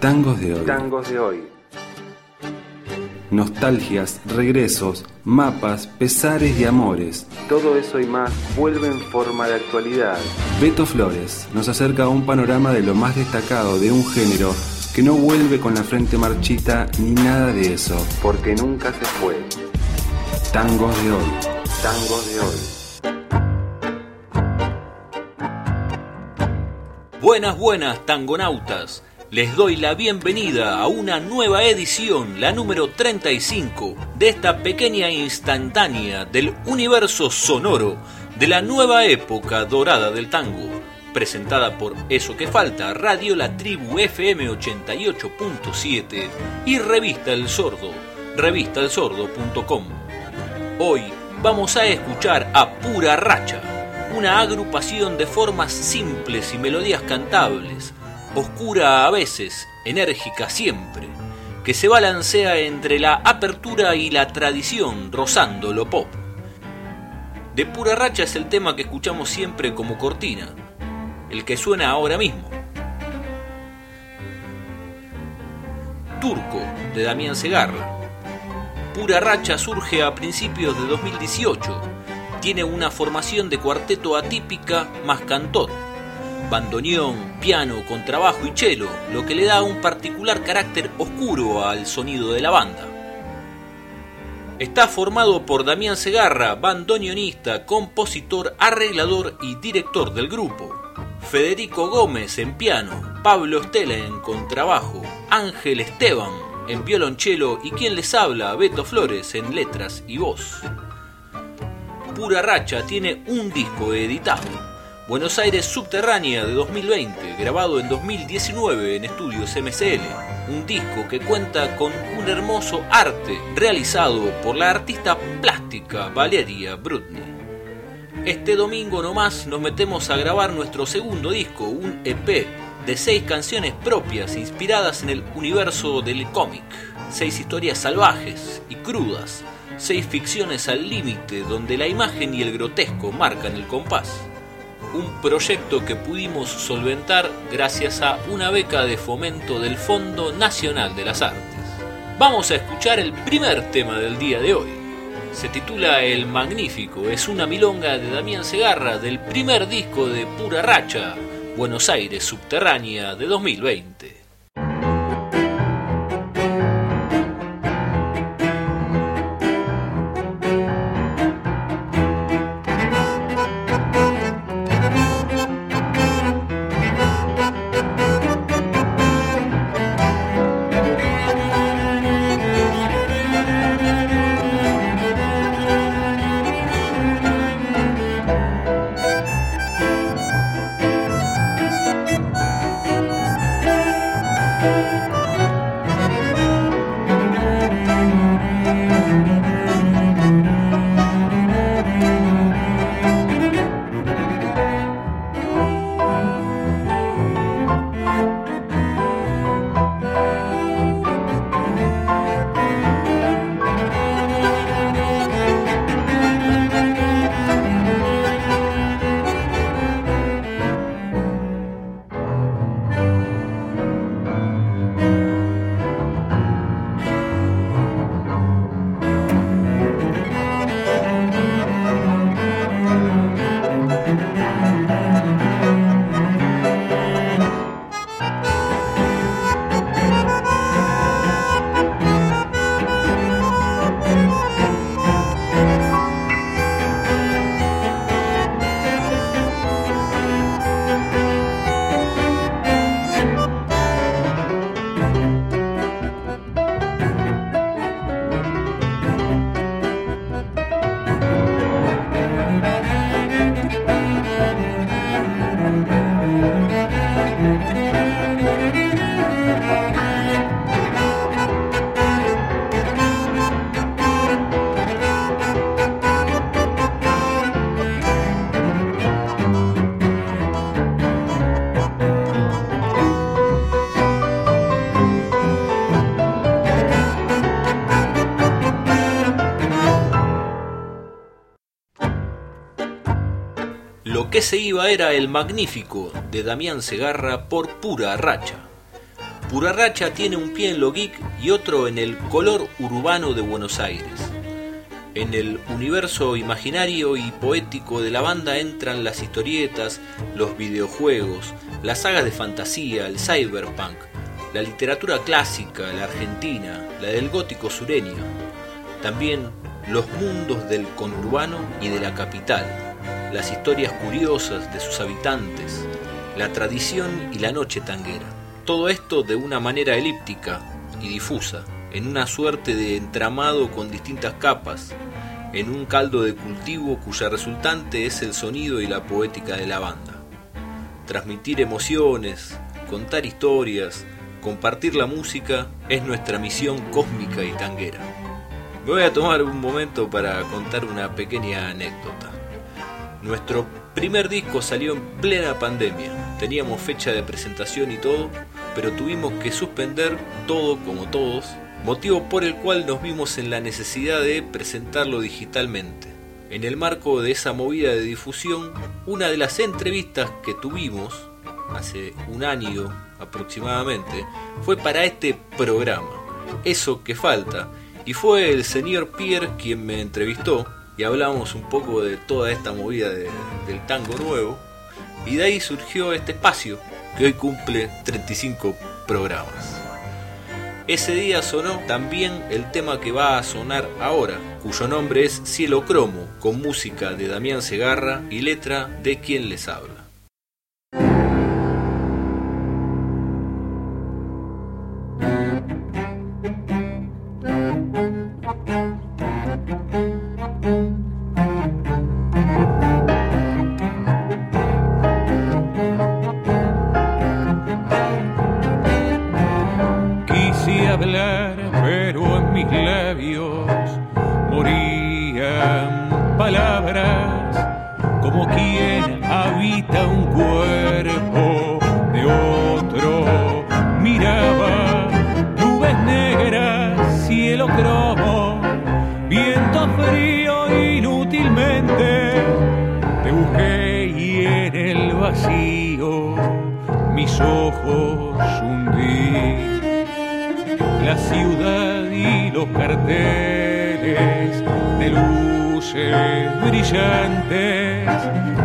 Tangos de hoy. Tangos de hoy. Nostalgias, regresos, mapas, pesares y amores. Todo eso y más vuelve en forma de actualidad. Beto Flores nos acerca a un panorama de lo más destacado de un género que no vuelve con la frente marchita ni nada de eso. Porque nunca se fue. Tangos de hoy. Tangos de hoy. Buenas, buenas, tangonautas. Les doy la bienvenida a una nueva edición, la número 35, de esta pequeña instantánea del universo sonoro de la nueva época dorada del tango, presentada por Eso que Falta, Radio La Tribu FM 88.7 y Revista El Sordo, revistaelsordo.com. Hoy vamos a escuchar a Pura Racha, una agrupación de formas simples y melodías cantables, oscura a veces, enérgica siempre, que se balancea entre la apertura y la tradición, rozando lo pop. De pura racha es el tema que escuchamos siempre como cortina, el que suena ahora mismo. Turco, de Damián Segarra. Pura racha surge a principios de 2018. Tiene una formación de cuarteto atípica más cantor bandoneón, piano, contrabajo y cello, lo que le da un particular carácter oscuro al sonido de la banda. Está formado por Damián Segarra, bandoneonista, compositor, arreglador y director del grupo. Federico Gómez en piano, Pablo Estela en contrabajo, Ángel Esteban en violonchelo y quien les habla, Beto Flores en letras y voz. Pura Racha tiene un disco editado. Buenos Aires Subterránea de 2020, grabado en 2019 en estudios MCL, un disco que cuenta con un hermoso arte realizado por la artista plástica Valeria Brutny. Este domingo nomás nos metemos a grabar nuestro segundo disco, un EP de seis canciones propias inspiradas en el universo del cómic, seis historias salvajes y crudas, seis ficciones al límite donde la imagen y el grotesco marcan el compás un proyecto que pudimos solventar gracias a una beca de fomento del Fondo Nacional de las Artes. Vamos a escuchar el primer tema del día de hoy. Se titula El Magnífico, es una milonga de Damián Segarra del primer disco de Pura Racha, Buenos Aires Subterránea de 2020. Que se iba era El Magnífico de Damián Segarra por pura racha. Purarracha tiene un pie en lo geek y otro en el color urbano de Buenos Aires. En el universo imaginario y poético de la banda entran las historietas, los videojuegos, las sagas de fantasía, el cyberpunk, la literatura clásica, la argentina, la del gótico sureño. También los mundos del conurbano y de la capital, las historias curiosas de sus habitantes, la tradición y la noche tanguera. Todo esto de una manera elíptica y difusa, en una suerte de entramado con distintas capas, en un caldo de cultivo cuya resultante es el sonido y la poética de la banda. Transmitir emociones, contar historias, compartir la música es nuestra misión cósmica y tanguera. Me voy a tomar un momento para contar una pequeña anécdota. Nuestro primer disco salió en plena pandemia. Teníamos fecha de presentación y todo, pero tuvimos que suspender todo como todos, motivo por el cual nos vimos en la necesidad de presentarlo digitalmente. En el marco de esa movida de difusión, una de las entrevistas que tuvimos hace un año aproximadamente fue para este programa, Eso que falta, y fue el señor Pierre quien me entrevistó y hablamos un poco de toda esta movida del tango nuevo, y de ahí surgió este espacio que hoy cumple 35 programas. Ese día sonó también el tema que va a sonar ahora, cuyo nombre es Cielo Cromo, con música de Damián Segarra y letra de quien les habla. mis labios morían palabras como quien habita un cuerpo de otro. Miraba nubes negras, cielo cromo, viento frío inútilmente. Te busqué y en el vacío mis ojos hundí. La ciudad y los carteles de luces brillantes,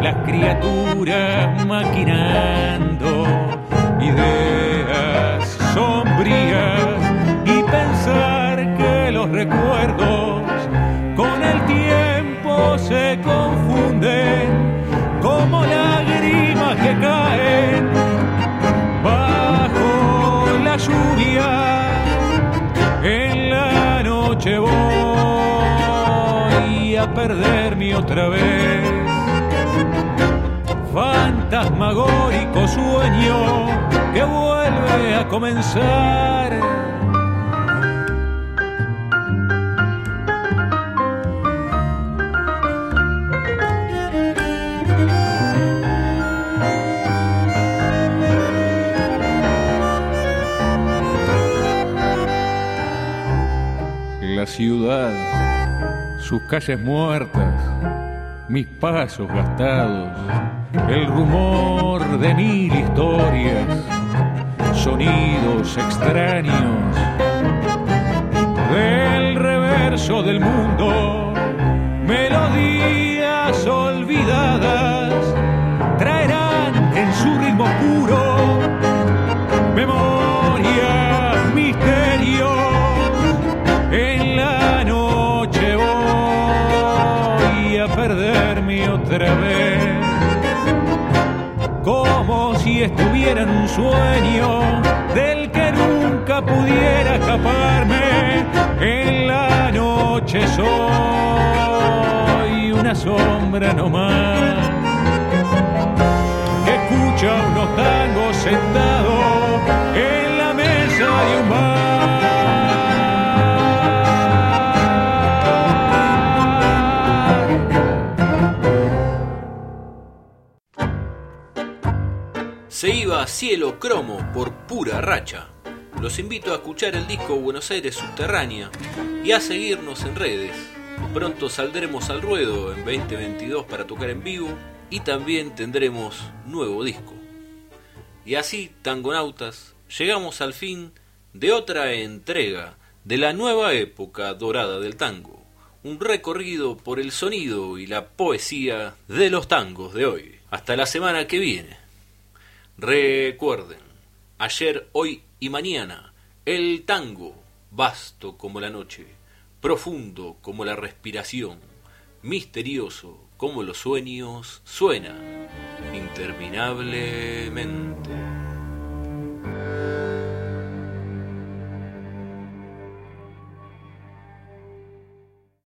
las criaturas maquinando ideas sombrías y pensar que los recuerdos sus calles muertas, mis pasos gastados, el rumor de mil historias, sonidos extraños del reverso del mundo, melodías olvidadas traerán en su ritmo puro sueño del que nunca pudiera escaparme. En la noche soy una sombra nomás. Que escucha unos Cielo Cromo por pura racha. Los invito a escuchar el disco Buenos Aires Subterránea y a seguirnos en redes. Pronto saldremos al ruedo en 2022 para tocar en vivo y también tendremos nuevo disco. Y así, tangonautas, llegamos al fin de otra entrega de la nueva época dorada del tango, un recorrido por el sonido y la poesía de los tangos de hoy. Hasta la semana que viene. Recuerden, ayer, hoy y mañana, el tango, vasto como la noche, profundo como la respiración, misterioso como los sueños, suena interminablemente.